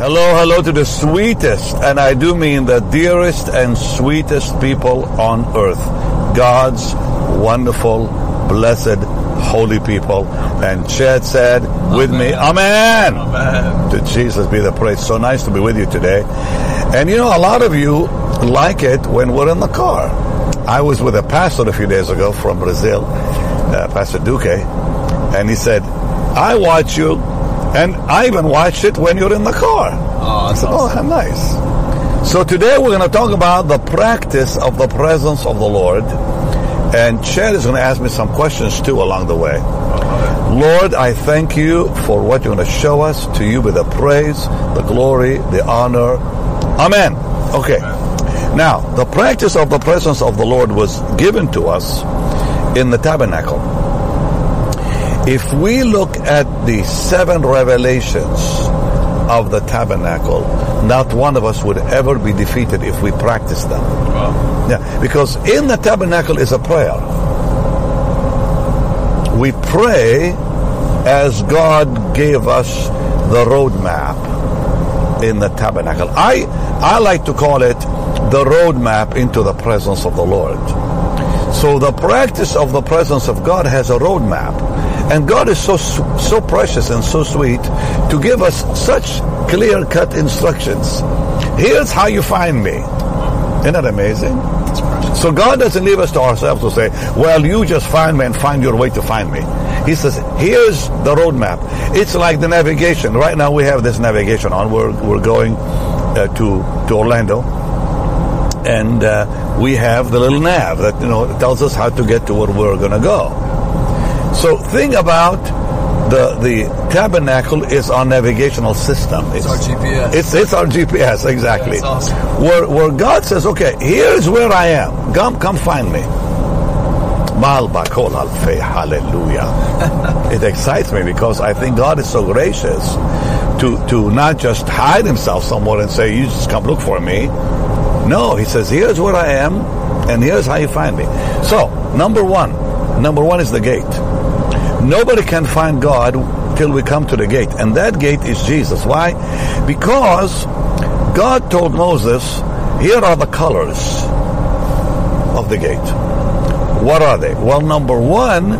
Hello, hello to the sweetest, and I do mean the dearest and sweetest people on earth. God's wonderful, blessed, holy people. And Chad said with me, Amen. Amen. To Jesus be the praise. So nice to be with you today. And you know, a lot of you like it when we're in the car. I was with a pastor a few days ago from Brazil, uh, Pastor Duque, and he said, I watch you, and I even watch it when you're in the car. Oh, I that's said, oh, how nice. So today we're going to talk about the practice of the presence of the Lord. And Chad is going to ask me some questions too along the way. Lord, I thank you for what you're going to show us. To you be the praise, the glory, the honor. Amen. Okay. Now, the practice of the presence of the Lord was given to us in the tabernacle. If we look at the seven revelations of the tabernacle, not one of us would ever be defeated if we practice them. Wow. Yeah, because in the tabernacle is a prayer. We pray as God gave us the roadmap in the tabernacle. I I like to call it the roadmap into the presence of the Lord. So the practice of the presence of God has a roadmap. And God is so so precious and so sweet to give us such clear-cut instructions. Here's how you find me. Isn't that amazing? So God doesn't leave us to ourselves to say, well, you just find me and find your way to find me. He says, here's the roadmap. It's like the navigation. Right now we have this navigation on. We're, we're going uh, to, to Orlando. And uh, we have the little nav that, you know, tells us how to get to where we're going to go. So thing about the, the tabernacle is our navigational system. It's our GPS. It's, it's our GPS, exactly. Yeah, awesome. Where, where God says, okay, here's where I am. Come, come find me. Malba kol alfei, hallelujah. it excites me because I think God is so gracious to, to not just hide himself somewhere and say, you just come look for me. No, he says, here's where I am and here's how you find me. So, number one, number one is the gate. Nobody can find God till we come to the gate. And that gate is Jesus. Why? Because God told Moses, here are the colors of the gate. What are they? Well, number one,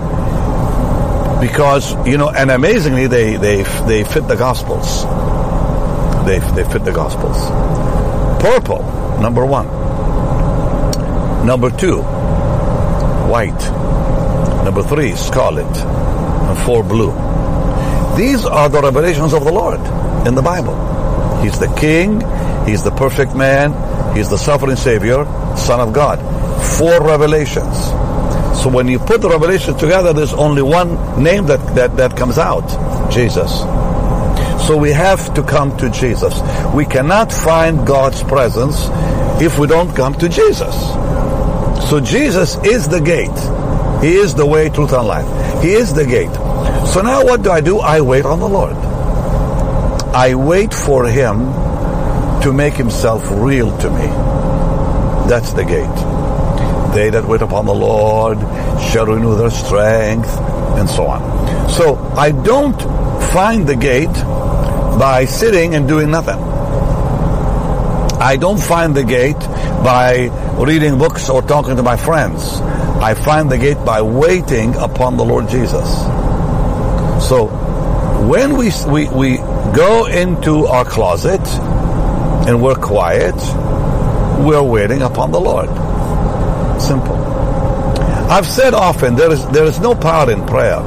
because, you know, and amazingly, they, they, they fit the Gospels. They, they fit the Gospels. Purple, number one. Number two, white. Number three, scarlet. And four, blue. These are the revelations of the Lord in the Bible. He's the King. He's the perfect man. He's the suffering Savior, Son of God. Four revelations. So when you put the revelation together, there's only one name that, that, that comes out. Jesus. So we have to come to Jesus. We cannot find God's presence if we don't come to Jesus. So Jesus is the gate. He is the way, truth, and life. He is the gate. So now what do I do? I wait on the Lord. I wait for Him to make Himself real to me. That's the gate. They that wait upon the Lord shall renew their strength, and so on. So I don't find the gate by sitting and doing nothing. I don't find the gate by reading books or talking to my friends. I find the gate by waiting upon the Lord Jesus. So when we, we, we go into our closet and we're quiet, we're waiting upon the Lord. Simple. I've said often there is, there is no power in prayer.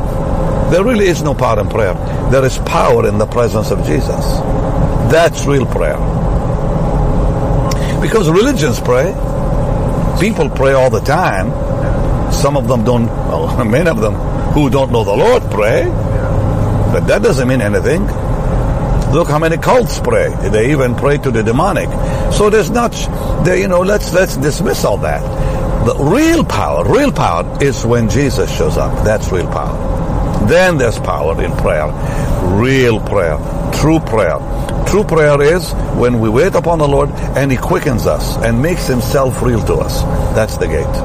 There really is no power in prayer. There is power in the presence of Jesus. That's real prayer. Because religions pray. People pray all the time. Some of them don't, well, many of them who don't know the Lord pray. But that doesn't mean anything. Look how many cults pray. They even pray to the demonic. So there's not, there, you know, let's, let's dismiss all that. The real power, real power is when Jesus shows up. That's real power. Then there's power in prayer. Real prayer. True prayer. True prayer is when we wait upon the Lord and He quickens us and makes Himself real to us. That's the gate.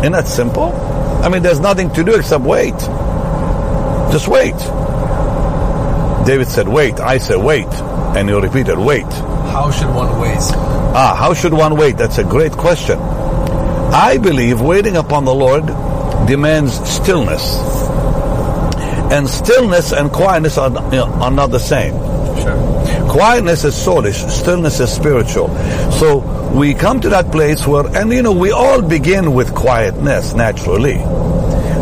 Isn't that simple? I mean, there's nothing to do except wait. Just wait. David said, wait. I said, wait. And he repeated, wait. How should one wait? Ah, how should one wait? That's a great question. I believe waiting upon the Lord demands stillness. And stillness and quietness are, you know, are not the same. Sure. Quietness is soulish, stillness is spiritual. So we come to that place where, and you know, we all begin with quietness naturally.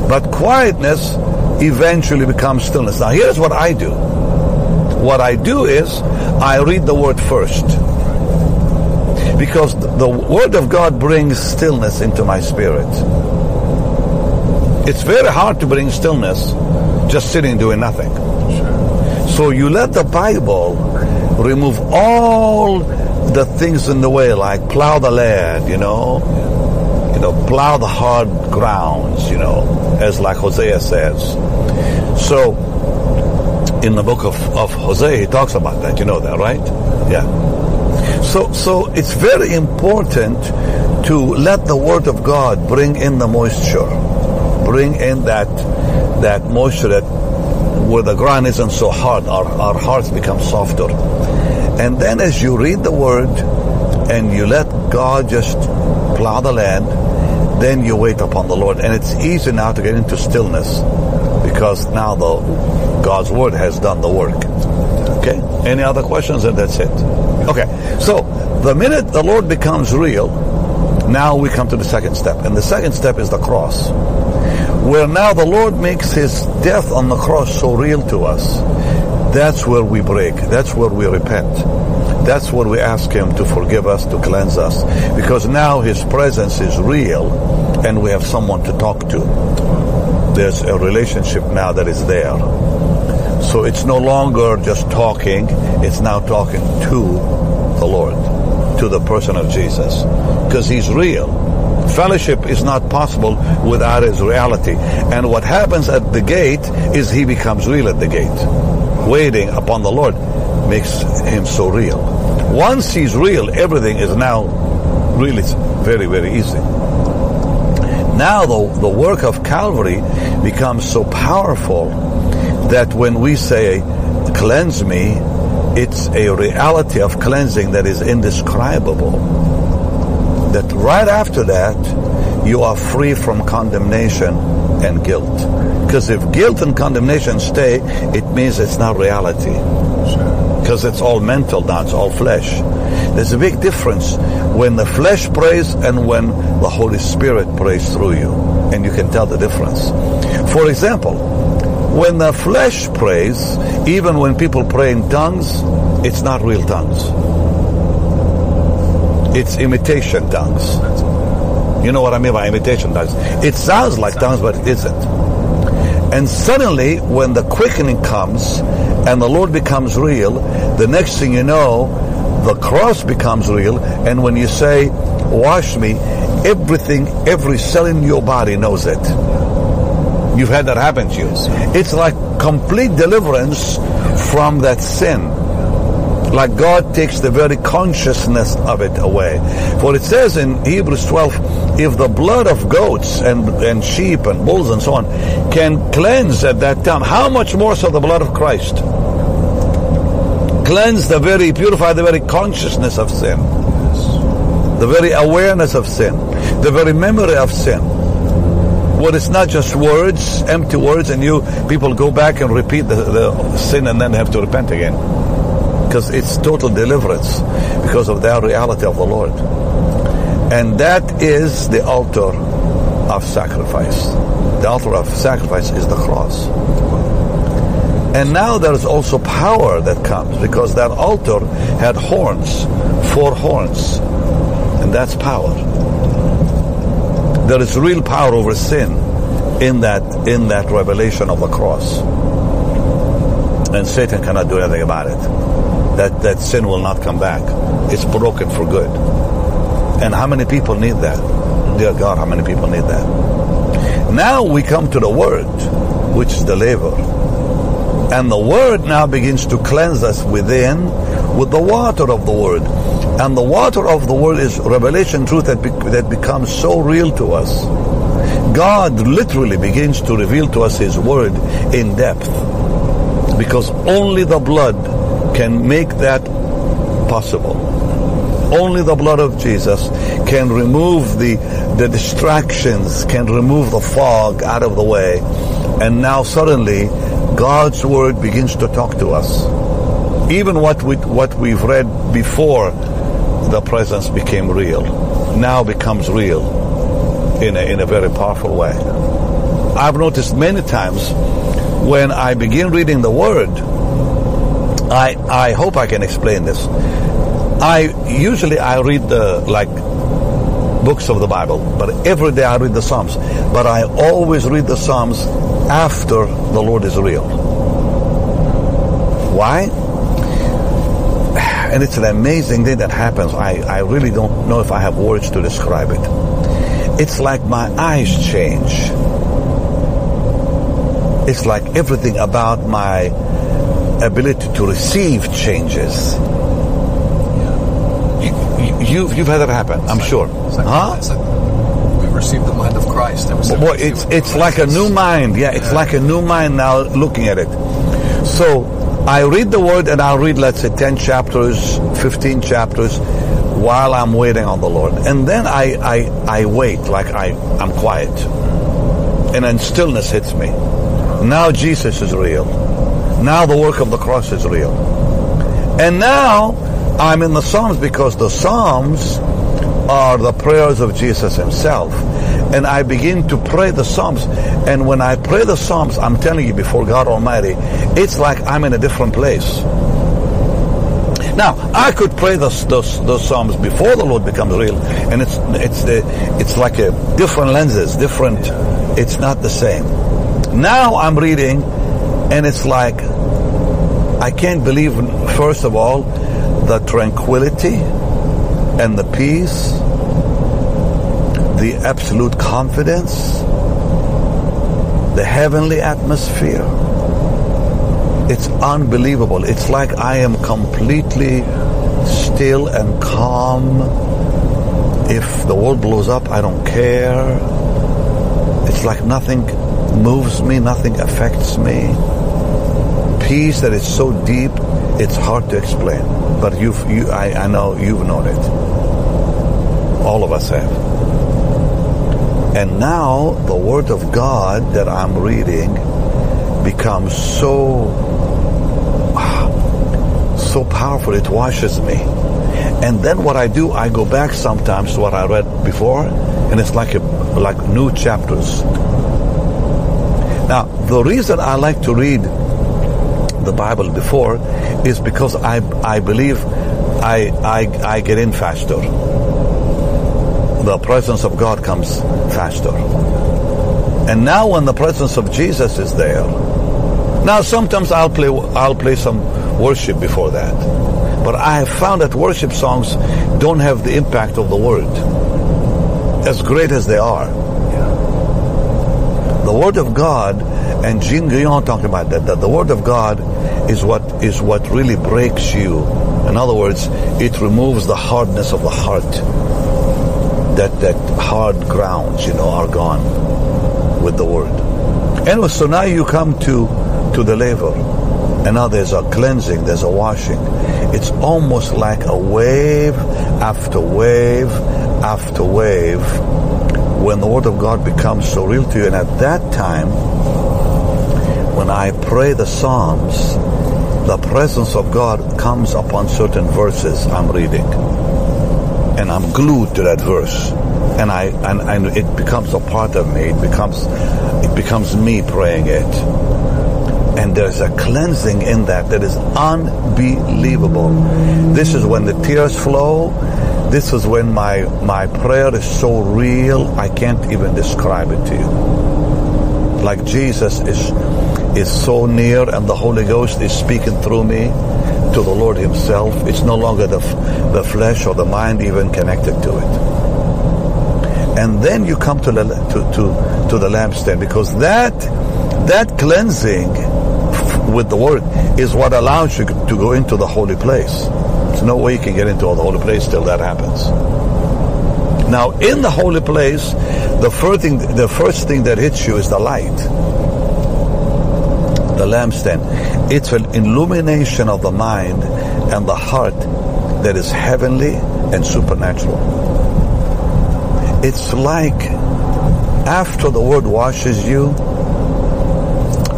But quietness eventually becomes stillness. Now here's what I do. What I do is I read the word first. Because the word of God brings stillness into my spirit. It's very hard to bring stillness just sitting doing nothing. Sure. So you let the Bible remove all the things in the way, like plow the land, you know, you know, plow the hard grounds, you know, as like Hosea says. So in the book of, of Hosea, he talks about that. You know that, right? Yeah. So so it's very important to let the word of God bring in the moisture, bring in that that moisture that where the ground isn't so hard, our, our hearts become softer. And then as you read the word and you let God just plow the land, then you wait upon the Lord. And it's easy now to get into stillness because now the God's word has done the work. Okay? Any other questions? And that's it. Okay. So the minute the Lord becomes real, now we come to the second step. And the second step is the cross. Where now the Lord makes his death on the cross so real to us. That's where we break. That's where we repent. That's where we ask him to forgive us, to cleanse us. Because now his presence is real and we have someone to talk to. There's a relationship now that is there. So it's no longer just talking, it's now talking to the Lord, to the person of Jesus. Because he's real. Fellowship is not possible without his reality. And what happens at the gate is he becomes real at the gate. Waiting upon the Lord makes him so real. Once he's real, everything is now really very, very easy. Now the, the work of Calvary becomes so powerful that when we say, cleanse me, it's a reality of cleansing that is indescribable. That right after that, you are free from condemnation and guilt. Because if guilt and condemnation stay, it means it's not reality. Because it's all mental now, it's all flesh. There's a big difference when the flesh prays and when the Holy Spirit prays through you. And you can tell the difference. For example, when the flesh prays, even when people pray in tongues, it's not real tongues. It's imitation tongues. You know what I mean by imitation tongues? It sounds like tongues, but it isn't. And suddenly, when the quickening comes and the Lord becomes real, the next thing you know, the cross becomes real. And when you say, wash me, everything, every cell in your body knows it. You've had that happen to you. It's like complete deliverance from that sin. Like God takes the very consciousness of it away. For it says in Hebrews 12, if the blood of goats and, and sheep and bulls and so on can cleanse at that time, how much more so the blood of Christ? Cleanse the very, purify the very consciousness of sin. The very awareness of sin. The very memory of sin. Well, it's not just words, empty words, and you people go back and repeat the, the sin and then have to repent again. Because it's total deliverance because of that reality of the Lord. And that is the altar of sacrifice. The altar of sacrifice is the cross. And now there's also power that comes because that altar had horns, four horns. And that's power. There is real power over sin in that in that revelation of the cross. And Satan cannot do anything about it. That that sin will not come back. It's broken for good. And how many people need that? Dear God, how many people need that? Now we come to the word, which is the laver. And the word now begins to cleanse us within with the water of the word. And the water of the word is revelation truth that, be, that becomes so real to us. God literally begins to reveal to us his word in depth. because only the blood can make that possible. Only the blood of Jesus can remove the, the distractions, can remove the fog out of the way. And now suddenly God's word begins to talk to us. Even what we what we've read before the presence became real, now becomes real in a, in a very powerful way. I've noticed many times when I begin reading the word, I I hope I can explain this. I usually I read the like books of the Bible, but every day I read the Psalms. But I always read the Psalms after the Lord is real. Why? And it's an amazing thing that happens. I, I really don't know if I have words to describe it. It's like my eyes change. It's like everything about my ability to receive changes. You, you, you've had that happen, I'm like- sure. It's like, huh? it's like we received the mind of Christ. And we said, Boy, it's it's like a new mind. Yeah, it's like a new mind now looking at it. So I read the word and I'll read, let's say, 10 chapters, 15 chapters while I'm waiting on the Lord. And then I, I, I wait, like I, I'm quiet. And then stillness hits me. Now Jesus is real. Now the work of the cross is real. And now I'm in the Psalms because the Psalms are the prayers of Jesus himself. And I begin to pray the Psalms. And when I pray the Psalms, I'm telling you before God Almighty, it's like I'm in a different place. Now, I could pray those, those, those Psalms before the Lord becomes real, and it's, it's, the, it's like a different lenses, different, it's not the same. Now I'm reading, and it's like, I can't believe, first of all, the tranquility and the peace, the absolute confidence, the heavenly atmosphere. It's unbelievable. It's like I am completely still and calm. If the world blows up, I don't care. It's like nothing moves me, nothing affects me. Peace that is so deep, it's hard to explain. But you've, you, I, I know you've known it. All of us have. And now the Word of God that I'm reading becomes so so powerful it washes me and then what i do i go back sometimes to what i read before and it's like a like new chapters now the reason i like to read the bible before is because i i believe i i, I get in faster the presence of god comes faster and now when the presence of jesus is there now sometimes I'll play I'll play some worship before that. But I have found that worship songs don't have the impact of the word. As great as they are. The word of God and Jeanne Guyon talked about that, that the word of God is what is what really breaks you. In other words, it removes the hardness of the heart. That that hard grounds, you know, are gone with the word. Anyway, so now you come to to the laver. And now there's a cleansing, there's a washing. It's almost like a wave after wave after wave when the Word of God becomes so real to you. And at that time, when I pray the Psalms, the presence of God comes upon certain verses I'm reading. And I'm glued to that verse. And I and, and it becomes a part of me. It becomes it becomes me praying it and there's a cleansing in that that is unbelievable. This is when the tears flow. This is when my my prayer is so real I can't even describe it to you. Like Jesus is is so near and the Holy Ghost is speaking through me to the Lord Himself. It's no longer the the flesh or the mind even connected to it. And then you come to the to to, to the lampstand because that that cleansing with the word is what allows you to go into the holy place. There's no way you can get into all the holy place till that happens. Now, in the holy place, the first thing, the first thing that hits you is the light. the lampstand. It's an illumination of the mind and the heart that is heavenly and supernatural. It's like after the word washes you,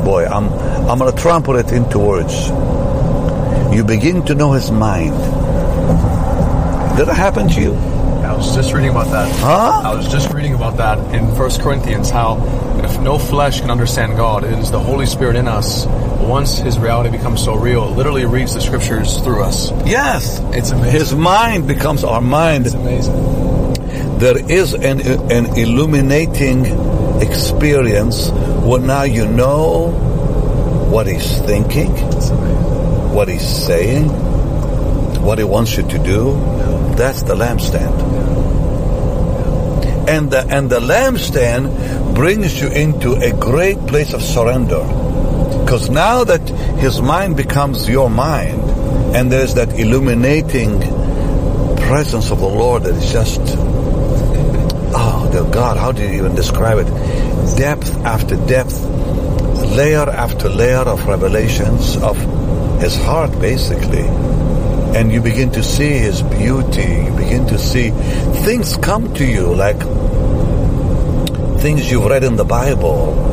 boy, I'm I'm gonna trample it into words. You begin to know his mind. Did it happen to you? I was just reading about that. Huh? I was just reading about that in 1 Corinthians how if no flesh can understand God, it is the Holy Spirit in us. Once His reality becomes so real, it literally reads the scriptures through us. Yes. It's amazing. His mind becomes our mind. It's amazing. There is an, an illuminating experience where now you know what he's thinking, It's amazing. What he's saying, what he wants you to do. That's the lampstand. And the, and the lampstand brings you into a great place of surrender. Because now that his mind becomes your mind, and there's that illuminating presence of the Lord that is just, oh, dear God, how do you even describe it? Depth after depth, layer after layer of revelations of his heart, basically. And you begin to see his beauty. You begin to see things come to you like things you've read in the Bible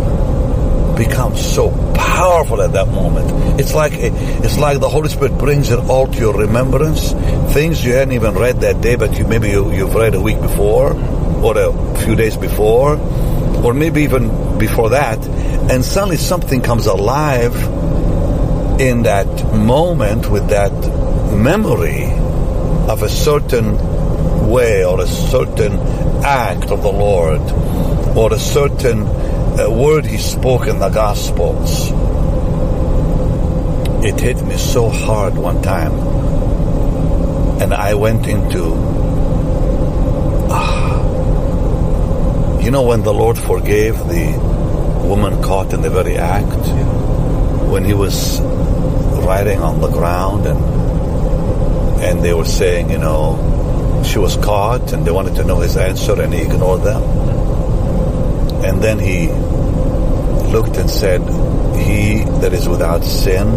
become so powerful at that moment. It's like it's like the Holy Spirit brings it all to your remembrance. Things you hadn't even read that day, but you maybe you, you've read a week before, or a few days before, or maybe even before that, and suddenly something comes alive in that moment with that memory of a certain way or a certain act of the Lord or a certain uh, word he spoke in the Gospels. It hit me so hard one time. And I went into, ah, you know, when the Lord forgave the woman caught in the very act, when he was writing on the ground and and they were saying, you know, she was caught and they wanted to know his answer and he ignored them. And then he looked and said, He that is without sin.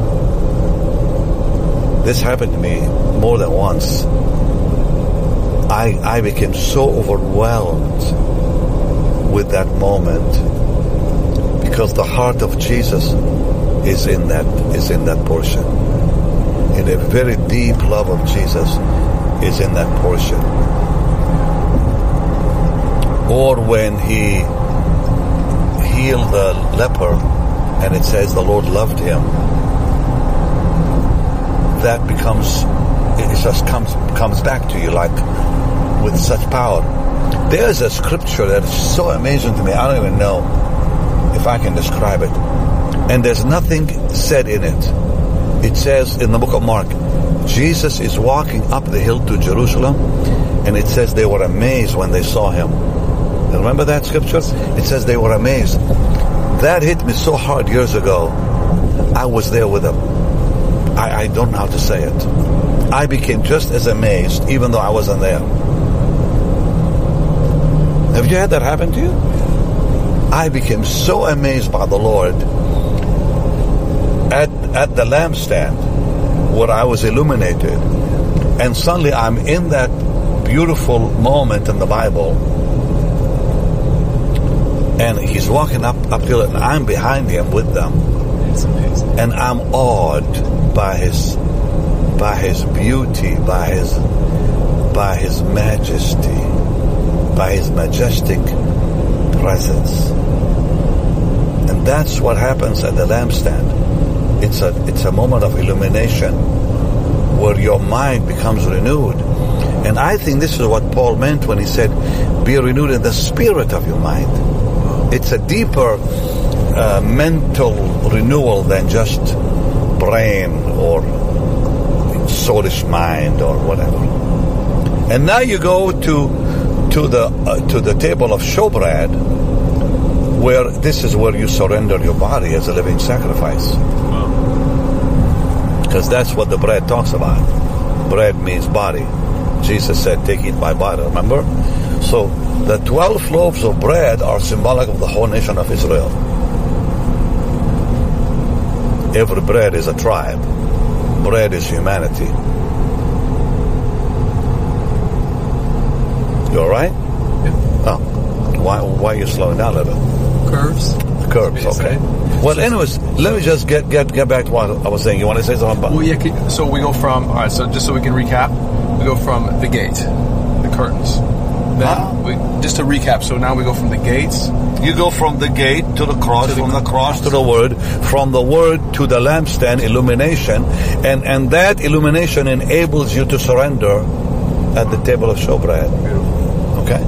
This happened to me more than once. I, I became so overwhelmed with that moment because the heart of Jesus is in that is in that portion. In a very deep love of Jesus is in that portion. Or when he healed the leper and it says the Lord loved him, that becomes it just comes comes back to you like with such power. There's a scripture that is so amazing to me. I don't even know if I can describe it. And there's nothing said in it. It says in the book of Mark, Jesus is walking up the hill to Jerusalem, and it says they were amazed when they saw him. You remember that scripture? It says they were amazed. That hit me so hard years ago. I was there with them. I, I don't know how to say it. I became just as amazed, even though I wasn't there. Have you had that happen to you? I became so amazed by the Lord at, the lampstand where I was illuminated. And suddenly I'm in that beautiful moment in the Bible. And he's walking up uphill and I'm behind him with them. It's amazing. And I'm awed by his by his beauty, by his by his majesty, by his majestic presence. And that's what happens at the lampstand. It's a it's a moment of illumination where your mind becomes renewed. And I think this is what Paul meant when he said, be renewed in the spirit of your mind. It's a deeper uh, mental renewal than just brain or soulish mind or whatever. And now you go to to the uh, to the table of showbread, where this is where you surrender your body as a living sacrifice, because that's what the bread talks about. Bread means body. Jesus said, "Take eat my body." Remember? So the twelve loaves of bread are symbolic of the whole nation of Israel. Every bread is a tribe. Bread is humanity. You all right? Oh, why why are you slowing down a little bit? Curves. Curbs, Yes, okay. Well, anyways, let me just get get get back to what I was saying. You want to say something about? Well, yeah. So we go from all right. So just so we can recap, we go from the gate, the curtains. Then Ah. we, just to recap. So now we go from the gates. You go from the gate to the cross, To the from the cross. to the word, from the word to the lampstand illumination, and and that illumination enables you to surrender at the table of showbread. Okay.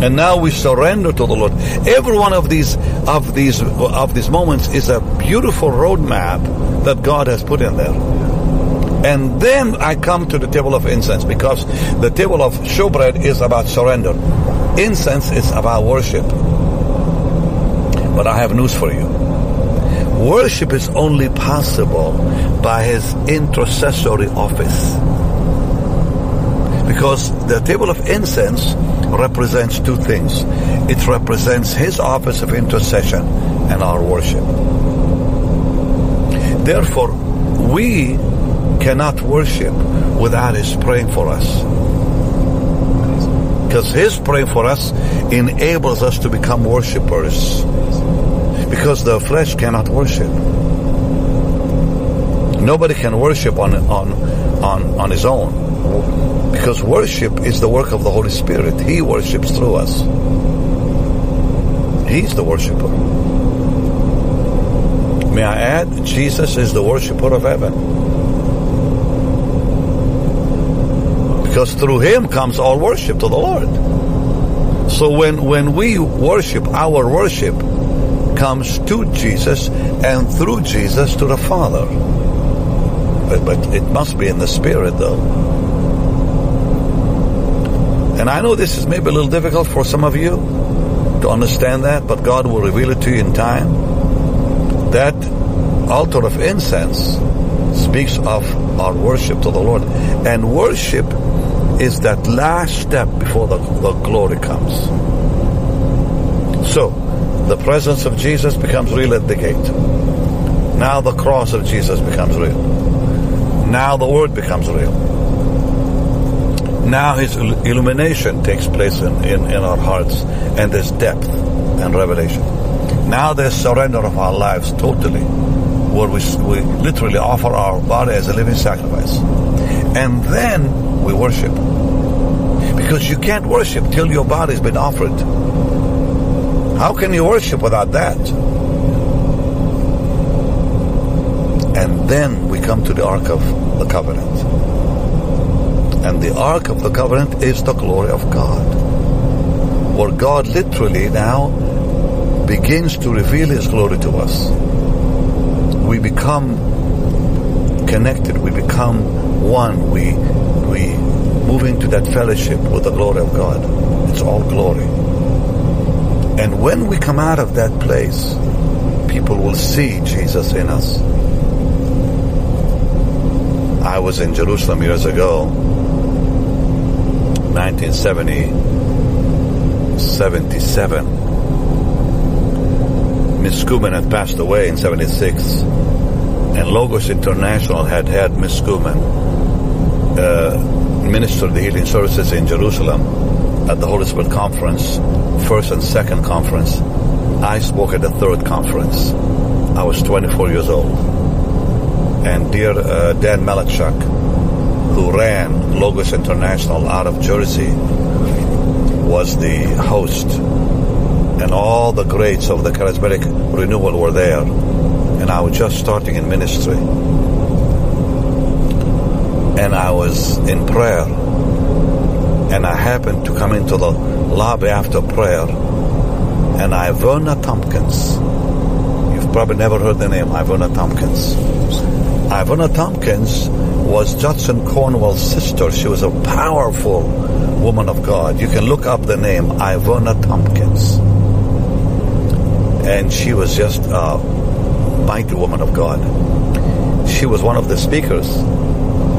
And now we surrender to the Lord. Every one of these of these of these moments is a beautiful roadmap that God has put in there. And then I come to the table of incense because the table of showbread is about surrender. Incense is about worship. But I have news for you. Worship is only possible by his intercessory office. Because the table of incense represents two things. It represents his office of intercession and our worship. Therefore, we cannot worship without his praying for us. Because his praying for us enables us to become worshipers. Because the flesh cannot worship. Nobody can worship on, on, on, on his own. Because worship is the work of the Holy Spirit. He worships through us. He's the worshiper. May I add, Jesus is the worshiper of heaven. Because through him comes all worship to the Lord. So when, when we worship, our worship comes to Jesus and through Jesus to the Father. But, but it must be in the Spirit though. And I know this is maybe a little difficult for some of you to understand that, but God will reveal it to you in time. That altar of incense speaks of our worship to the Lord. And worship is that last step before the, the glory comes. So, the presence of Jesus becomes real at the gate. Now the cross of Jesus becomes real. Now the word becomes real. Now his illumination takes place in, in, in our hearts and there's depth and revelation. Now there's surrender of our lives totally, where we, we literally offer our body as a living sacrifice. And then we worship. Because you can't worship till your body's been offered. How can you worship without that? And then we come to the Ark of the Covenant. And the Ark of the Covenant is the glory of God. Where God literally now begins to reveal His glory to us. We become connected, we become one, we, we move into that fellowship with the glory of God. It's all glory. And when we come out of that place, people will see Jesus in us. I was in Jerusalem years ago, 1970, 77. Miss Kuhlman had passed away in 76, and Logos International had had Miss Kuhlman uh, minister the healing services in Jerusalem at the Holy Spirit Conference, first and second conference. I spoke at the third conference. I was 24 years old. And dear uh, Dan Malachuk, who ran Logos International out of Jersey, was the host. And all the greats of the charismatic renewal were there. And I was just starting in ministry. And I was in prayer. And I happened to come into the lobby after prayer. And Iverna Tompkins, you've probably never heard the name Iverna Tompkins. Iverna Tompkins was Judson Cornwall's sister. She was a powerful woman of God. You can look up the name Iverna Tompkins. And she was just a mighty woman of God. She was one of the speakers.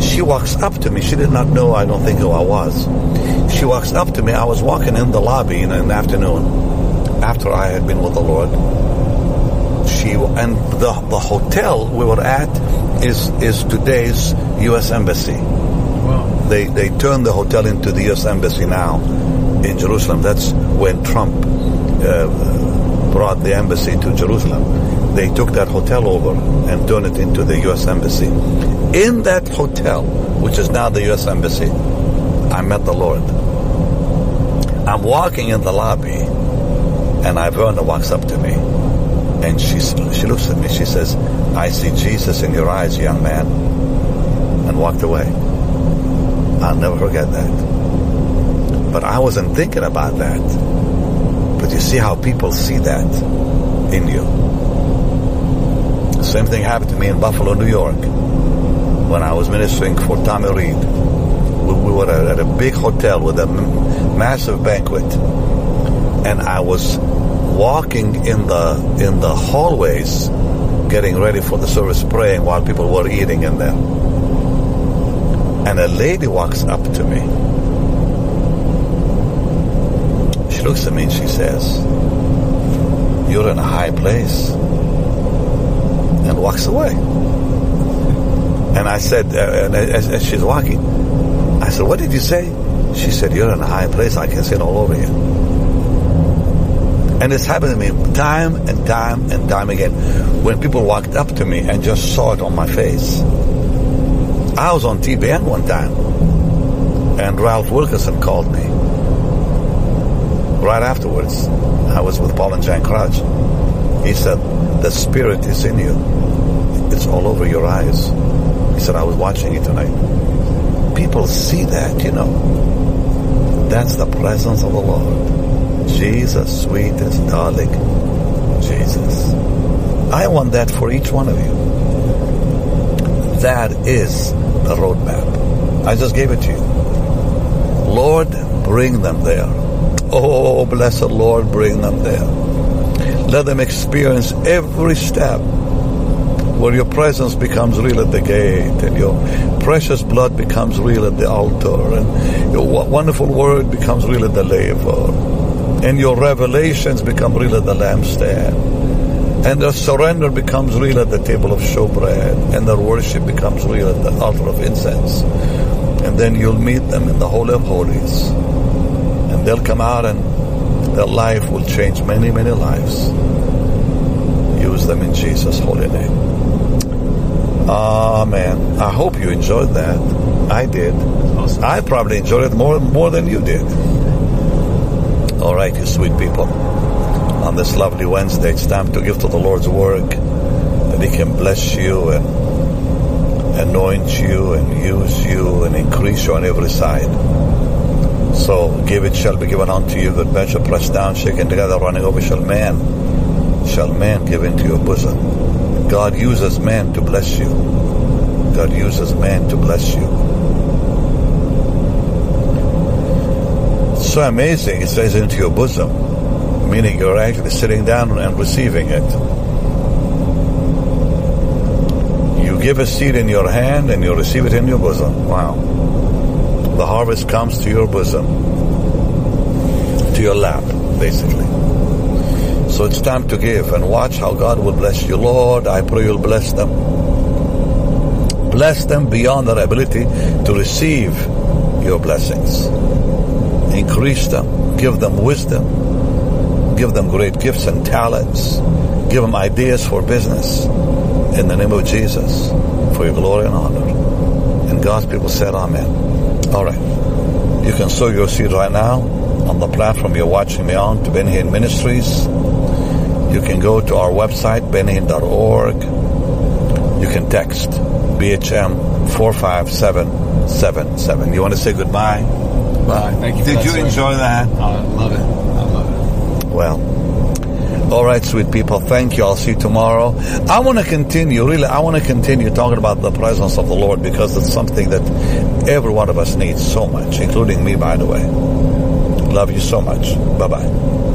She walks up to me. She did not know, I don't think, who I was. She walks up to me. I was walking in the lobby in the afternoon after I had been with the Lord. she and the the hotel we were at is is today's U.S. embassy. Wow. They they turned the hotel into the U.S. embassy now in Jerusalem. That's when Trump uh, brought the embassy to Jerusalem. They took that hotel over and turned it into the U.S. embassy. In that hotel, which is now the U.S. embassy, I met the Lord. I'm walking in the lobby, and I've Iverna walks up to me, and she she looks at me. She says, "I see Jesus in your eyes, young man," and walked away. I'll never forget that. But I wasn't thinking about that. But you see how people see that in you. Same thing happened to me in Buffalo, New York, when I was ministering for Tommy Reid. We, we were at a big hotel with a massive banquet, and I was walking in the in the hallways, getting ready for the service, praying while people were eating in there. And a lady walks up to me. She looks at me and she says, "You're in a high place," and walks away. And I said, uh, as, as she's walking, I said, "What did you say?" She said, "You're in a high place. I can see it all over you." And it's happened to me time and time and time again. When people walked up to me and just saw it on my face. I was on TBN one time, and Ralph Wilkerson called me. Right afterwards, I was with Paul and Jan Crouch. He said, The Spirit is in you. It's all over your eyes. He said, I was watching you tonight. People see that, you know. That's the presence of the Lord. Jesus, sweetest, darling Jesus. I want that for each one of you. That is the roadmap. I just gave it to you. Lord, bring them there. Oh, blessed Lord, bring them there. Let them experience every step where your presence becomes real at the gate and your precious blood becomes real at the altar and your wonderful word becomes real at the laver and your revelations become real at the lampstand and their surrender becomes real at the table of showbread and their worship becomes real at the altar of incense and then you'll meet them in the holy of holies and they'll come out and their life will change many many lives use them in jesus holy name Amen. I hope you enjoyed that. I did. Awesome. I probably enjoyed it more more than you did. All right, you sweet people. On this lovely Wednesday, it's time to give to the Lord's work that He can bless you and anoint you and use you and increase you on every side. So give it shall be given unto you, good measure, pressed down, shaken together, running over shall man, shall man give into your bosom. God uses man to bless you. God uses man to bless you. So amazing. It says into your bosom, meaning you're actually sitting down and receiving it. You give a seed in your hand and you receive it in your bosom. Wow. The harvest comes to your bosom, to your lap, basically. So it's time to give and watch how God will bless you. Lord, I pray you'll bless them. Bless them beyond their ability to receive your blessings. Increase them. Give them wisdom. Give them great gifts and talents. Give them ideas for business. In the name of Jesus. For your glory and honor. And God's people said Amen. All right. You can sow your seed right now on the platform you're watching me on to Benny Hinn Ministries. You can go to our website, bennyhinn.org. You can text BHM 45777. You want to say goodbye? Bye. Thank you. for Did you sir. enjoy that? I love it. I love it. Well, all right, sweet people. Thank you. I'll see you tomorrow. I want to continue, really, I want to continue talking about the presence of the Lord because it's something that every one of us needs so much, including me, by the way. Love you so much. Bye bye.